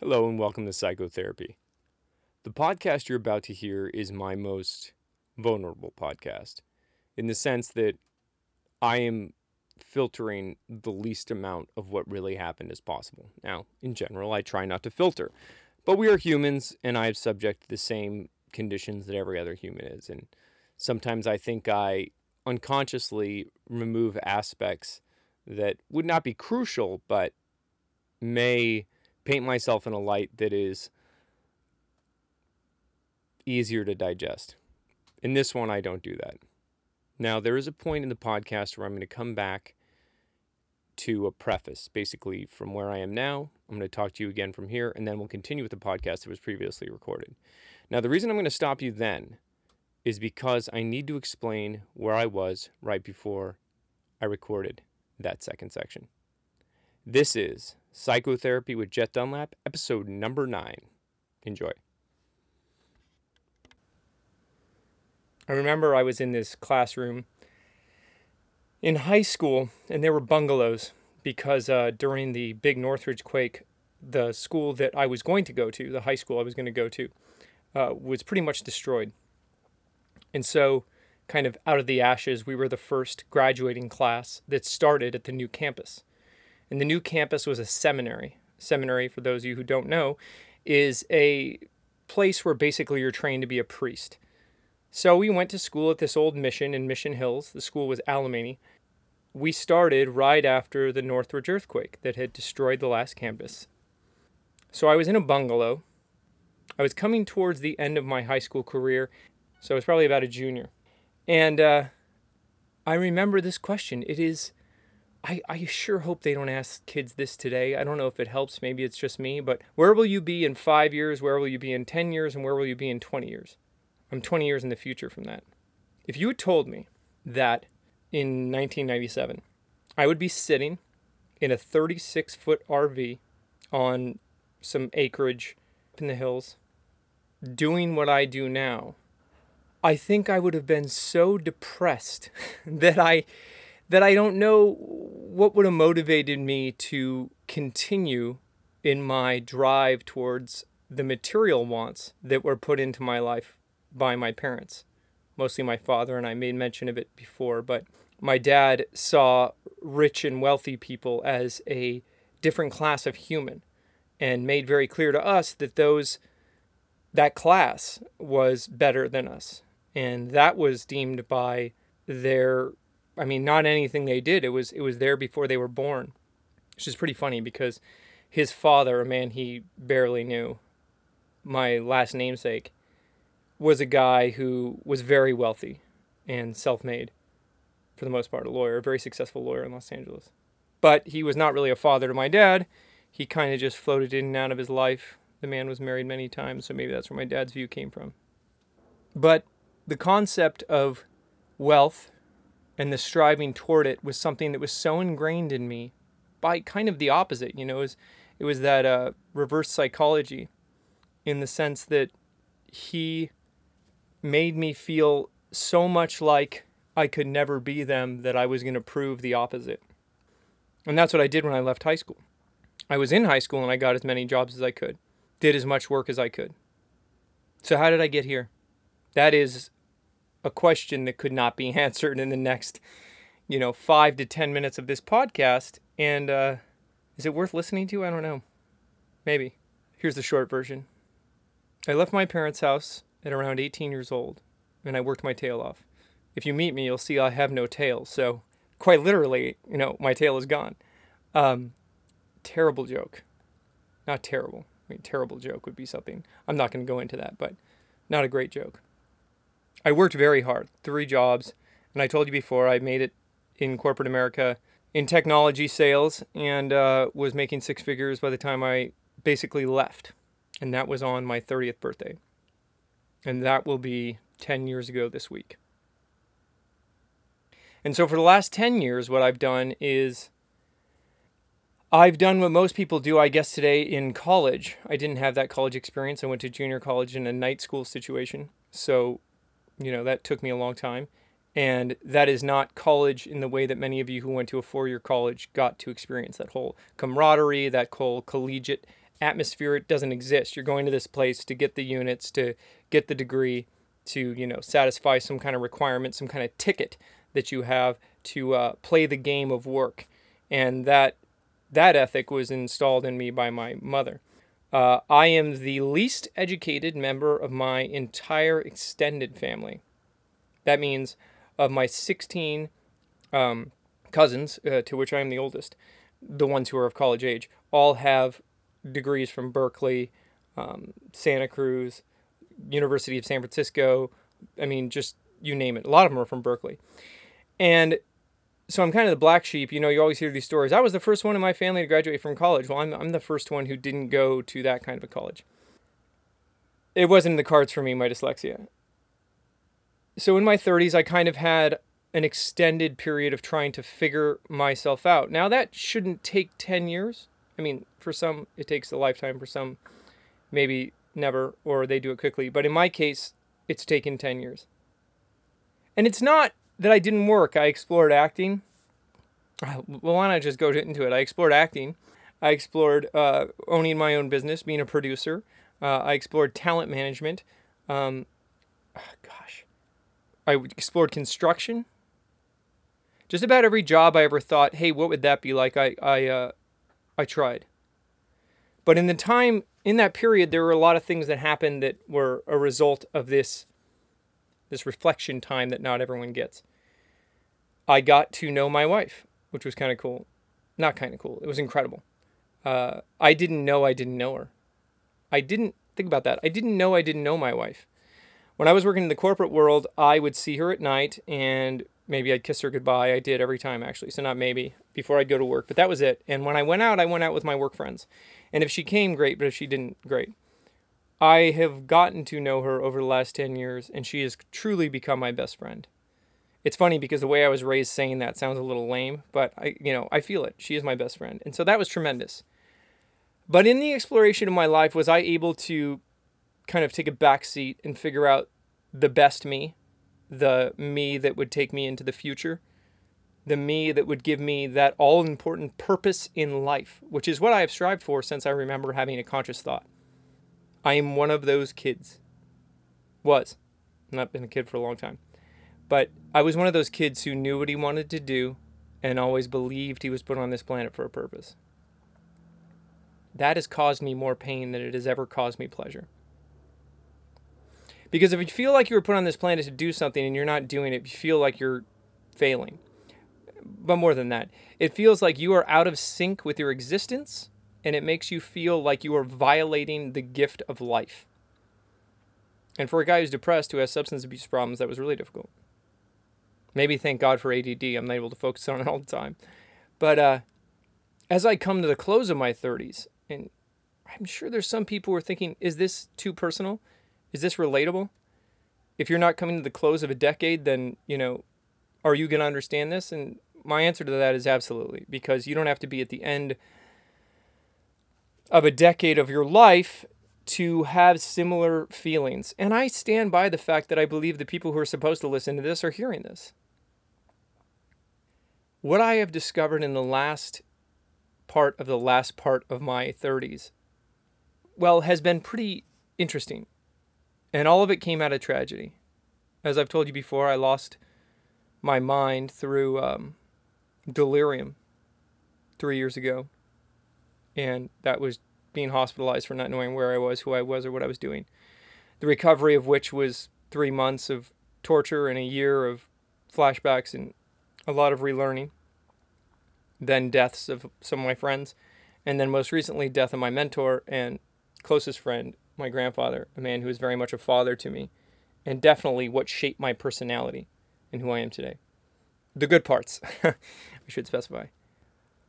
Hello and welcome to Psychotherapy. The podcast you're about to hear is my most vulnerable podcast in the sense that I am filtering the least amount of what really happened as possible. Now, in general, I try not to filter, but we are humans and I am subject to the same conditions that every other human is. And sometimes I think I unconsciously remove aspects that would not be crucial, but may paint myself in a light that is easier to digest. In this one, I don't do that. Now, there is a point in the podcast where I'm going to come back to a preface, basically from where I am now. I'm going to talk to you again from here, and then we'll continue with the podcast that was previously recorded. Now, the reason I'm going to stop you then is because I need to explain where I was right before I recorded that second section. This is Psychotherapy with Jet Dunlap, episode number nine. Enjoy. I remember I was in this classroom in high school, and there were bungalows because uh, during the big Northridge quake, the school that I was going to go to, the high school I was going to go to, uh, was pretty much destroyed. And so, kind of out of the ashes, we were the first graduating class that started at the new campus. And the new campus was a seminary. Seminary, for those of you who don't know, is a place where basically you're trained to be a priest. So we went to school at this old mission in Mission Hills. The school was Alemany. We started right after the Northridge earthquake that had destroyed the last campus. So I was in a bungalow. I was coming towards the end of my high school career, so I was probably about a junior. And uh, I remember this question. It is, I, I sure hope they don't ask kids this today. I don't know if it helps. Maybe it's just me, but where will you be in five years? Where will you be in 10 years? And where will you be in 20 years? I'm 20 years in the future from that. If you had told me that in 1997, I would be sitting in a 36 foot RV on some acreage in the hills doing what I do now, I think I would have been so depressed that I that I don't know what would have motivated me to continue in my drive towards the material wants that were put into my life by my parents. Mostly my father, and I made mention of it before, but my dad saw rich and wealthy people as a different class of human and made very clear to us that those that class was better than us and that was deemed by their I mean not anything they did. It was it was there before they were born which is pretty funny because his father a man he barely knew my last namesake was a guy who was very wealthy and self-made for the most part a lawyer a very successful lawyer in Los Angeles. But he was not really a father to my dad. He kind of just floated in and out of his life. The man was married many times so maybe that's where my dad's view came from. But the concept of wealth and the striving toward it was something that was so ingrained in me by kind of the opposite you know it was, it was that uh, reverse psychology in the sense that he made me feel so much like I could never be them that I was going to prove the opposite. And that's what I did when I left high school. I was in high school and I got as many jobs as I could, did as much work as I could. So, how did I get here? That is a question that could not be answered in the next, you know, five to 10 minutes of this podcast. And uh, is it worth listening to? I don't know. Maybe. Here's the short version I left my parents' house at around 18 years old, and I worked my tail off. If you meet me, you'll see I have no tail. So, quite literally, you know, my tail is gone. Um, terrible joke. Not terrible. I mean, terrible joke would be something. I'm not going to go into that, but not a great joke. I worked very hard, three jobs, and I told you before I made it in corporate America in technology sales and uh, was making six figures by the time I basically left. And that was on my 30th birthday. And that will be 10 years ago this week. And so for the last 10 years, what I've done is I've done what most people do, I guess, today in college. I didn't have that college experience. I went to junior college in a night school situation. So you know, that took me a long time. And that is not college in the way that many of you who went to a four year college got to experience that whole camaraderie, that whole collegiate atmosphere it doesn't exist. You're going to this place to get the units, to get the degree, to you know satisfy some kind of requirement, some kind of ticket that you have to uh, play the game of work, and that that ethic was installed in me by my mother. Uh, I am the least educated member of my entire extended family. That means of my 16 um, cousins, uh, to which I am the oldest, the ones who are of college age, all have degrees from Berkeley, um, Santa Cruz, University of San Francisco. I mean, just you name it. A lot of them are from Berkeley. And so I'm kind of the black sheep. You know, you always hear these stories. I was the first one in my family to graduate from college. Well, I'm, I'm the first one who didn't go to that kind of a college. It wasn't in the cards for me, my dyslexia. So in my 30s, I kind of had an extended period of trying to figure myself out. Now, that shouldn't take 10 years. I mean, for some, it takes a lifetime. For some, maybe never, or they do it quickly. But in my case, it's taken 10 years. And it's not that I didn't work. I explored acting. Uh, well, why not just go into it? I explored acting. I explored uh, owning my own business, being a producer. Uh, I explored talent management. Um, oh, gosh, I explored construction. Just about every job I ever thought, hey, what would that be like? I I uh, I tried. But in the time in that period, there were a lot of things that happened that were a result of this this reflection time that not everyone gets. I got to know my wife, which was kind of cool. Not kind of cool. It was incredible. Uh, I didn't know I didn't know her. I didn't think about that. I didn't know I didn't know my wife. When I was working in the corporate world, I would see her at night and maybe I'd kiss her goodbye. I did every time actually. So not maybe before I'd go to work, but that was it. And when I went out, I went out with my work friends. And if she came, great. But if she didn't, great. I have gotten to know her over the last 10 years, and she has truly become my best friend. It's funny because the way I was raised saying that sounds a little lame, but I, you know, I feel it. She is my best friend. And so that was tremendous. But in the exploration of my life, was I able to kind of take a back seat and figure out the best me, the me that would take me into the future, the me that would give me that all important purpose in life, which is what I have strived for since I remember having a conscious thought. I am one of those kids. Was. Not been a kid for a long time. But I was one of those kids who knew what he wanted to do and always believed he was put on this planet for a purpose. That has caused me more pain than it has ever caused me pleasure. Because if you feel like you were put on this planet to do something and you're not doing it, you feel like you're failing. But more than that, it feels like you are out of sync with your existence and it makes you feel like you are violating the gift of life. And for a guy who's depressed, who has substance abuse problems, that was really difficult. Maybe thank God for ADD. I'm not able to focus on it all the time. But uh, as I come to the close of my 30s, and I'm sure there's some people who are thinking, is this too personal? Is this relatable? If you're not coming to the close of a decade, then, you know, are you going to understand this? And my answer to that is absolutely, because you don't have to be at the end of a decade of your life to have similar feelings. And I stand by the fact that I believe the people who are supposed to listen to this are hearing this. What I have discovered in the last part of the last part of my 30s, well, has been pretty interesting. And all of it came out of tragedy. As I've told you before, I lost my mind through um, delirium three years ago and that was being hospitalized for not knowing where I was, who I was, or what I was doing. The recovery of which was three months of torture and a year of flashbacks and a lot of relearning. Then deaths of some of my friends, and then most recently, death of my mentor and closest friend, my grandfather, a man who was very much a father to me, and definitely what shaped my personality and who I am today. The good parts, I should specify.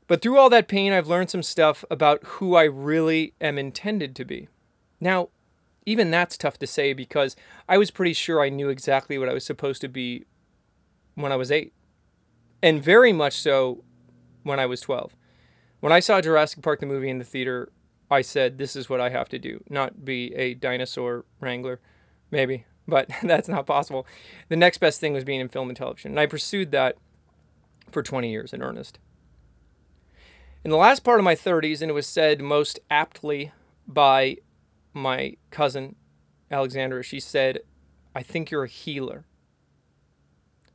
But through all that pain, I've learned some stuff about who I really am intended to be. Now, even that's tough to say because I was pretty sure I knew exactly what I was supposed to be when I was eight. And very much so when I was 12. When I saw Jurassic Park the movie in the theater, I said, This is what I have to do, not be a dinosaur wrangler. Maybe, but that's not possible. The next best thing was being in film and television. And I pursued that for 20 years in earnest. In the last part of my 30s, and it was said most aptly by my cousin, Alexandra, she said, I think you're a healer.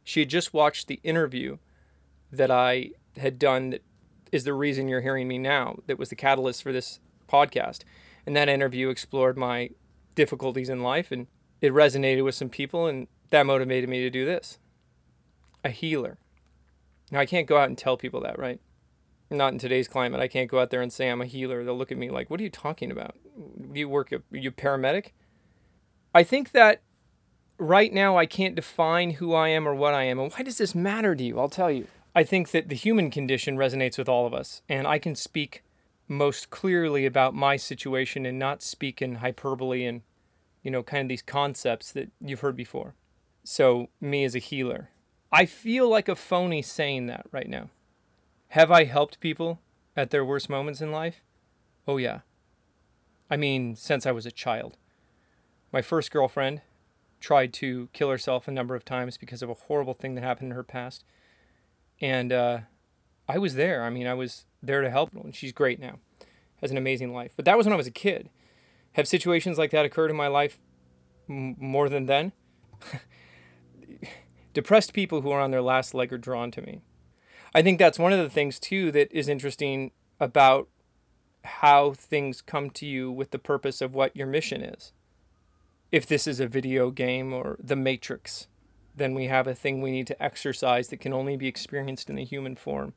She had just watched the interview that I had done that is the reason you're hearing me now, that was the catalyst for this podcast. And that interview explored my difficulties in life and it resonated with some people, and that motivated me to do this. A healer. Now, I can't go out and tell people that, right? Not in today's climate. I can't go out there and say I'm a healer. They'll look at me like, what are you talking about? Do you work, are you paramedic? I think that right now I can't define who I am or what I am. And why does this matter to you? I'll tell you. I think that the human condition resonates with all of us, and I can speak most clearly about my situation and not speak in hyperbole and, you know, kind of these concepts that you've heard before. So, me as a healer, I feel like a phony saying that right now. Have I helped people at their worst moments in life? Oh, yeah. I mean, since I was a child. My first girlfriend tried to kill herself a number of times because of a horrible thing that happened in her past and uh, I was there. I mean, I was there to help. And she's great now, has an amazing life. But that was when I was a kid. Have situations like that occurred in my life m- more than then? Depressed people who are on their last leg are drawn to me. I think that's one of the things too that is interesting about how things come to you with the purpose of what your mission is. If this is a video game or The Matrix, then we have a thing we need to exercise that can only be experienced in the human form.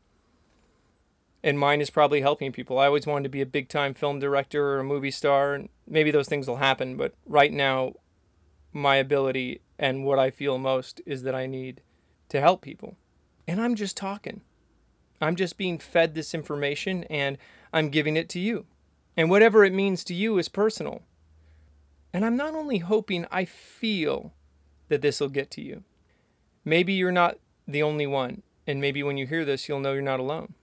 And mine is probably helping people. I always wanted to be a big time film director or a movie star, and maybe those things will happen, but right now, my ability and what I feel most is that I need to help people. And I'm just talking. I'm just being fed this information and I'm giving it to you. And whatever it means to you is personal. And I'm not only hoping, I feel that this will get to you. Maybe you're not the only one, and maybe when you hear this, you'll know you're not alone.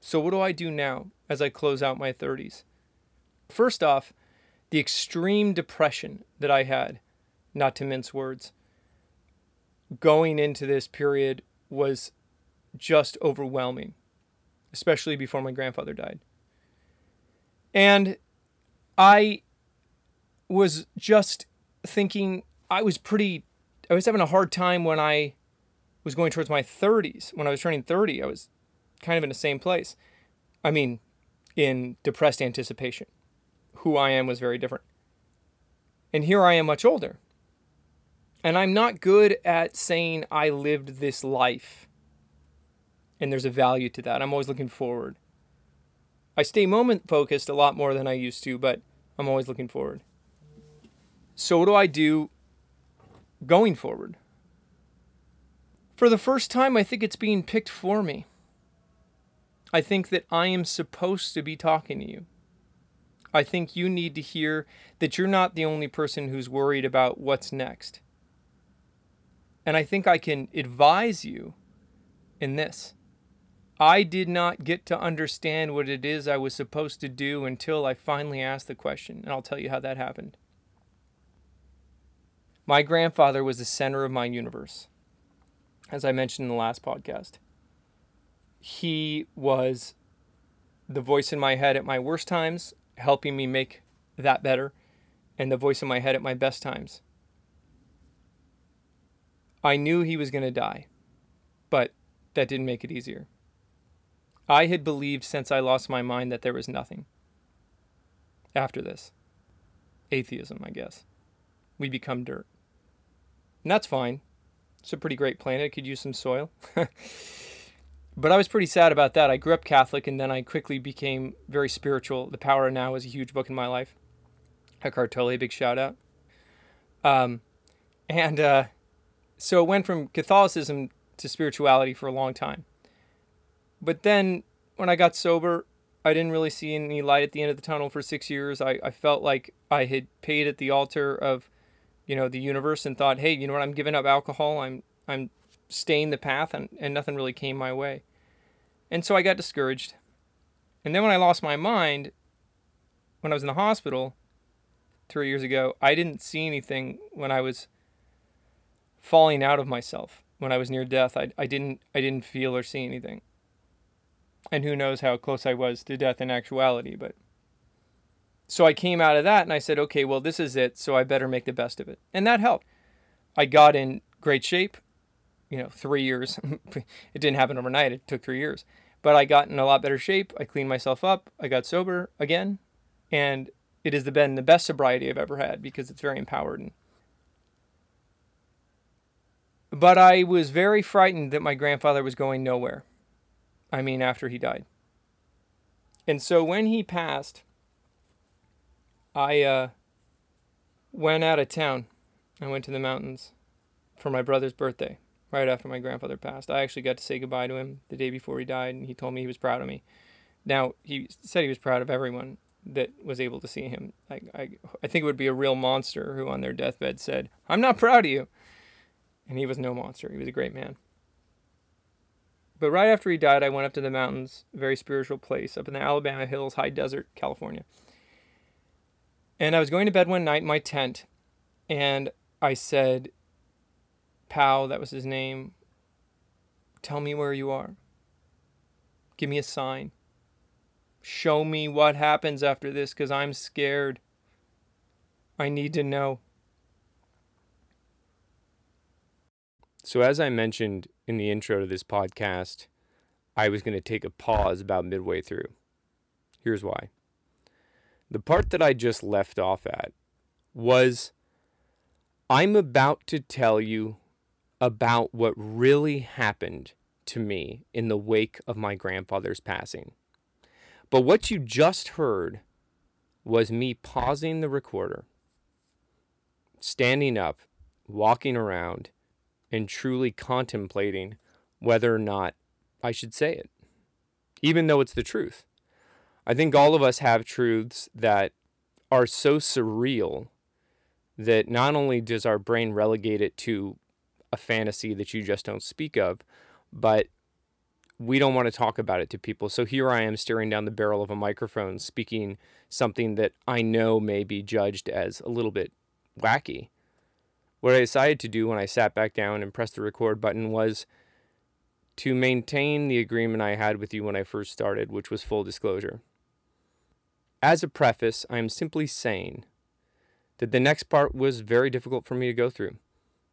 So, what do I do now as I close out my 30s? First off, the extreme depression that I had, not to mince words, going into this period was just overwhelming, especially before my grandfather died. And I was just thinking I was pretty, I was having a hard time when I was going towards my 30s. When I was turning 30, I was kind of in the same place. I mean, in depressed anticipation. Who I am was very different. And here I am much older. And I'm not good at saying I lived this life. And there's a value to that. I'm always looking forward. I stay moment focused a lot more than I used to, but I'm always looking forward. So, what do I do going forward. For the first time, I think it's being picked for me. I think that I am supposed to be talking to you. I think you need to hear that you're not the only person who's worried about what's next. And I think I can advise you in this. I did not get to understand what it is I was supposed to do until I finally asked the question, and I'll tell you how that happened. My grandfather was the center of my universe, as I mentioned in the last podcast. He was the voice in my head at my worst times, helping me make that better, and the voice in my head at my best times. I knew he was going to die, but that didn't make it easier. I had believed since I lost my mind that there was nothing after this. Atheism, I guess. We become dirt. And that's fine. It's a pretty great planet. It could use some soil. but I was pretty sad about that. I grew up Catholic and then I quickly became very spiritual. The Power of Now is a huge book in my life. Eckhart Tolle, big shout out. Um, and uh, so it went from Catholicism to spirituality for a long time. But then when I got sober, I didn't really see any light at the end of the tunnel for six years. I, I felt like I had paid at the altar of you know the universe and thought hey you know what i'm giving up alcohol i'm i'm staying the path and, and nothing really came my way and so i got discouraged and then when i lost my mind when i was in the hospital three years ago i didn't see anything when i was falling out of myself when i was near death i, I didn't i didn't feel or see anything And who knows how close I was to death in actuality, but so I came out of that and I said, okay, well, this is it, so I better make the best of it. And that helped. I got in great shape, you know, three years. it didn't happen overnight, it took three years. But I got in a lot better shape. I cleaned myself up. I got sober again. And it has been the best sobriety I've ever had because it's very empowered. And... But I was very frightened that my grandfather was going nowhere. I mean, after he died. And so when he passed, I uh, went out of town. I went to the mountains for my brother's birthday, right after my grandfather passed. I actually got to say goodbye to him the day before he died, and he told me he was proud of me. Now, he said he was proud of everyone that was able to see him. I, I, I think it would be a real monster who, on their deathbed, said, I'm not proud of you. And he was no monster. He was a great man. But right after he died, I went up to the mountains, a very spiritual place up in the Alabama hills, high desert, California. And I was going to bed one night in my tent, and I said, Pow, that was his name, tell me where you are. Give me a sign. Show me what happens after this because I'm scared. I need to know. So, as I mentioned in the intro to this podcast, I was going to take a pause about midway through. Here's why. The part that I just left off at was I'm about to tell you about what really happened to me in the wake of my grandfather's passing. But what you just heard was me pausing the recorder, standing up, walking around, and truly contemplating whether or not I should say it, even though it's the truth. I think all of us have truths that are so surreal that not only does our brain relegate it to a fantasy that you just don't speak of, but we don't want to talk about it to people. So here I am staring down the barrel of a microphone speaking something that I know may be judged as a little bit wacky. What I decided to do when I sat back down and pressed the record button was to maintain the agreement I had with you when I first started, which was full disclosure. As a preface, I am simply saying that the next part was very difficult for me to go through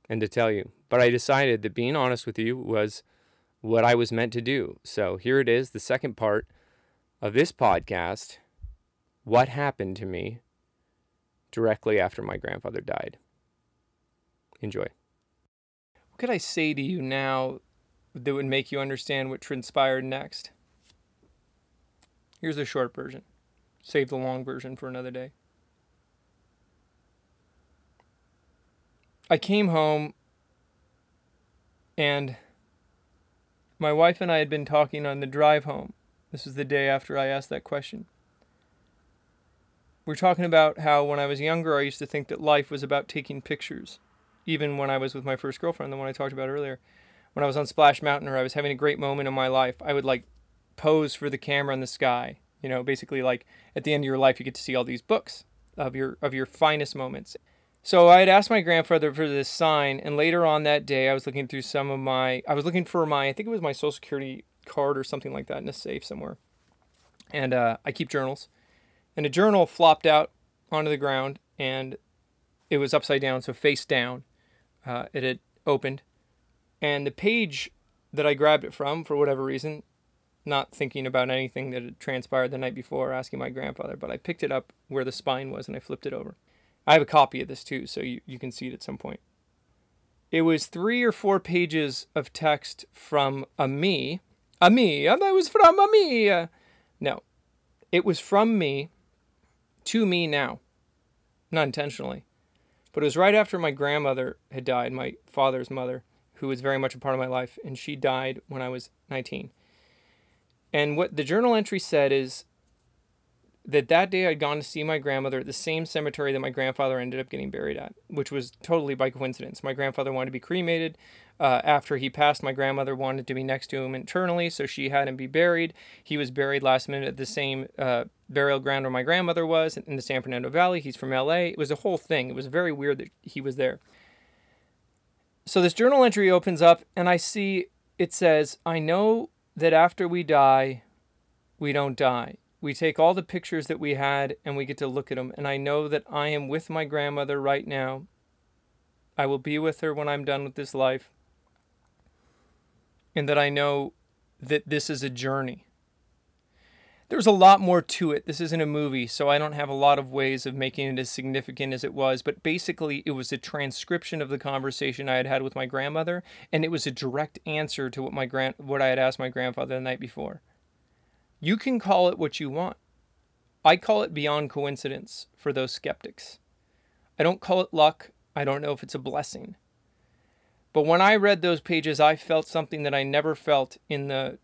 and to tell you. But I decided that being honest with you was what I was meant to do. So here it is, the second part of this podcast What happened to me directly after my grandfather died. Enjoy. What could I say to you now that would make you understand what transpired next? Here's a short version. Save the long version for another day. I came home and my wife and I had been talking on the drive home. This was the day after I asked that question. We're talking about how when I was younger, I used to think that life was about taking pictures, even when I was with my first girlfriend, the one I talked about earlier. When I was on Splash Mountain or I was having a great moment in my life, I would like pose for the camera in the sky you know, basically like at the end of your life you get to see all these books of your of your finest moments. So I had asked my grandfather for this sign, and later on that day I was looking through some of my I was looking for my I think it was my social security card or something like that in a safe somewhere. And uh, I keep journals. And a journal flopped out onto the ground and it was upside down, so face down. Uh, it had opened. And the page that I grabbed it from, for whatever reason, not thinking about anything that had transpired the night before, asking my grandfather, but I picked it up where the spine was and I flipped it over. I have a copy of this too, so you, you can see it at some point. It was three or four pages of text from a me. A me. and That was from a me. No, it was from me to me now. Not intentionally. But it was right after my grandmother had died, my father's mother, who was very much a part of my life, and she died when I was 19. And what the journal entry said is that that day I'd gone to see my grandmother at the same cemetery that my grandfather ended up getting buried at, which was totally by coincidence. My grandfather wanted to be cremated. Uh, after he passed, my grandmother wanted to be next to him internally, so she had him be buried. He was buried last minute at the same uh, burial ground where my grandmother was in the San Fernando Valley. He's from LA. It was a whole thing. It was very weird that he was there. So this journal entry opens up, and I see it says, I know that after we die, we don't die. We take all the pictures that we had and we get to look at them. And I know that I am with my grandmother right now. I will be with her when I'm done with this life. And that I know that this is a journey. There's a lot more to it. This isn't a movie, so I don't have a lot of ways of making it as significant as it was. But basically, it was a transcription of the conversation I had had with my grandmother, and it was a direct answer to what my grand what I had asked my grandfather the night before. You can call it what you want. I call it beyond coincidence for those skeptics. I don't call it luck. I don't know if it's a blessing. But when I read those pages, I felt something that I never felt in the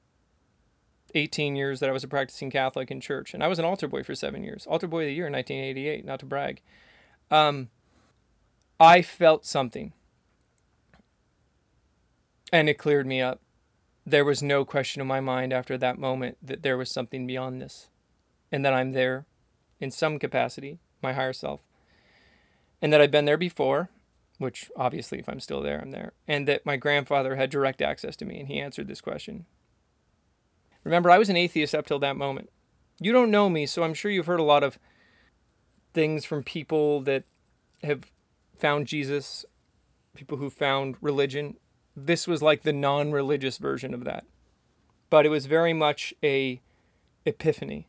18 years that I was a practicing Catholic in church. And I was an altar boy for seven years. Altar boy of the year in 1988, not to brag. Um, I felt something. And it cleared me up. There was no question in my mind after that moment that there was something beyond this. And that I'm there in some capacity, my higher self. And that I've been there before, which obviously, if I'm still there, I'm there. And that my grandfather had direct access to me and he answered this question. Remember, I was an atheist up till that moment. You don't know me, so I'm sure you've heard a lot of things from people that have found Jesus, people who found religion. This was like the non-religious version of that. But it was very much a epiphany.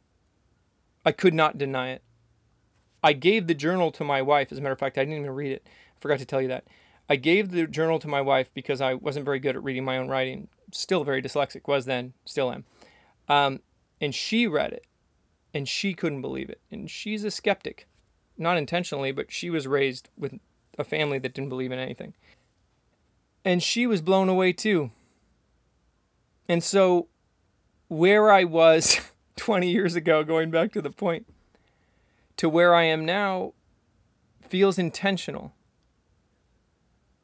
I could not deny it. I gave the journal to my wife. As a matter of fact, I didn't even read it. I forgot to tell you that. I gave the journal to my wife because I wasn't very good at reading my own writing. Still very dyslexic, was then, still am. Um, and she read it and she couldn't believe it. And she's a skeptic, not intentionally, but she was raised with a family that didn't believe in anything. And she was blown away too. And so, where I was 20 years ago, going back to the point, to where I am now feels intentional.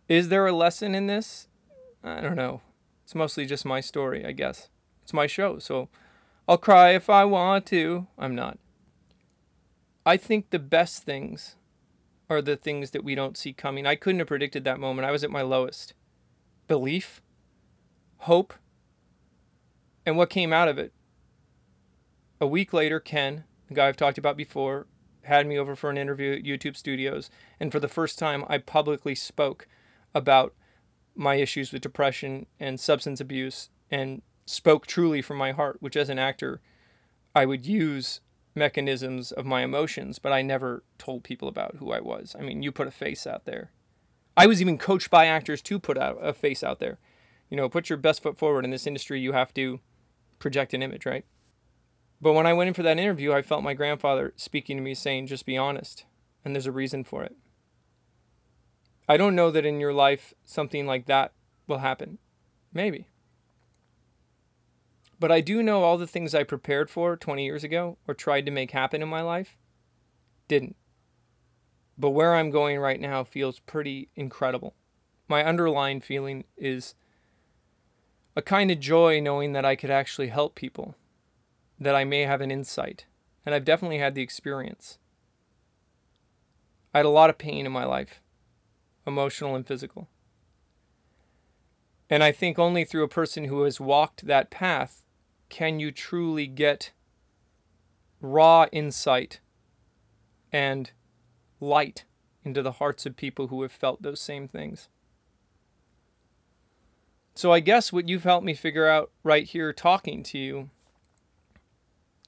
Is there a lesson in this? I don't know. It's mostly just my story, I guess. It's my show, so I'll cry if I want to. I'm not. I think the best things are the things that we don't see coming. I couldn't have predicted that moment. I was at my lowest. Belief, hope, and what came out of it. A week later, Ken, the guy I've talked about before, had me over for an interview at YouTube Studios, and for the first time, I publicly spoke about my issues with depression and substance abuse and spoke truly from my heart, which as an actor, I would use mechanisms of my emotions, but I never told people about who I was. I mean, you put a face out there. I was even coached by actors to put a face out there. You know, put your best foot forward in this industry, you have to project an image, right? But when I went in for that interview, I felt my grandfather speaking to me saying, just be honest. And there's a reason for it. I don't know that in your life something like that will happen. Maybe. But I do know all the things I prepared for 20 years ago or tried to make happen in my life didn't. But where I'm going right now feels pretty incredible. My underlying feeling is a kind of joy knowing that I could actually help people, that I may have an insight, and I've definitely had the experience. I had a lot of pain in my life, emotional and physical. And I think only through a person who has walked that path can you truly get raw insight and light into the hearts of people who have felt those same things. So, I guess what you've helped me figure out right here talking to you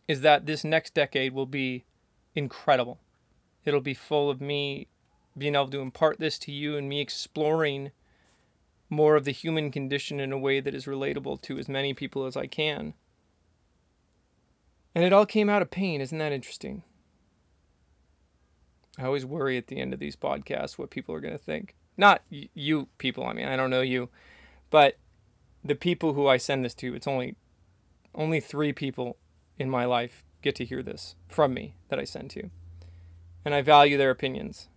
is that this next decade will be incredible. It'll be full of me being able to impart this to you and me exploring more of the human condition in a way that is relatable to as many people as I can. And it all came out of pain. Isn't that interesting? I always worry at the end of these podcasts what people are going to think. Not y- you people, I mean, I don't know you, but the people who I send this to, it's only only 3 people in my life get to hear this from me that I send to. And I value their opinions.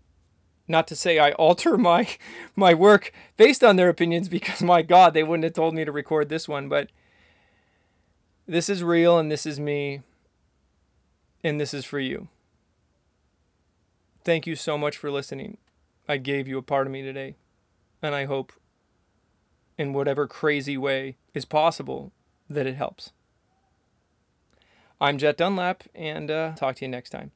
Not to say I alter my my work based on their opinions because my god, they wouldn't have told me to record this one, but this is real and this is me and this is for you. Thank you so much for listening. I gave you a part of me today, and I hope, in whatever crazy way is possible, that it helps. I'm Jet Dunlap, and uh, talk to you next time.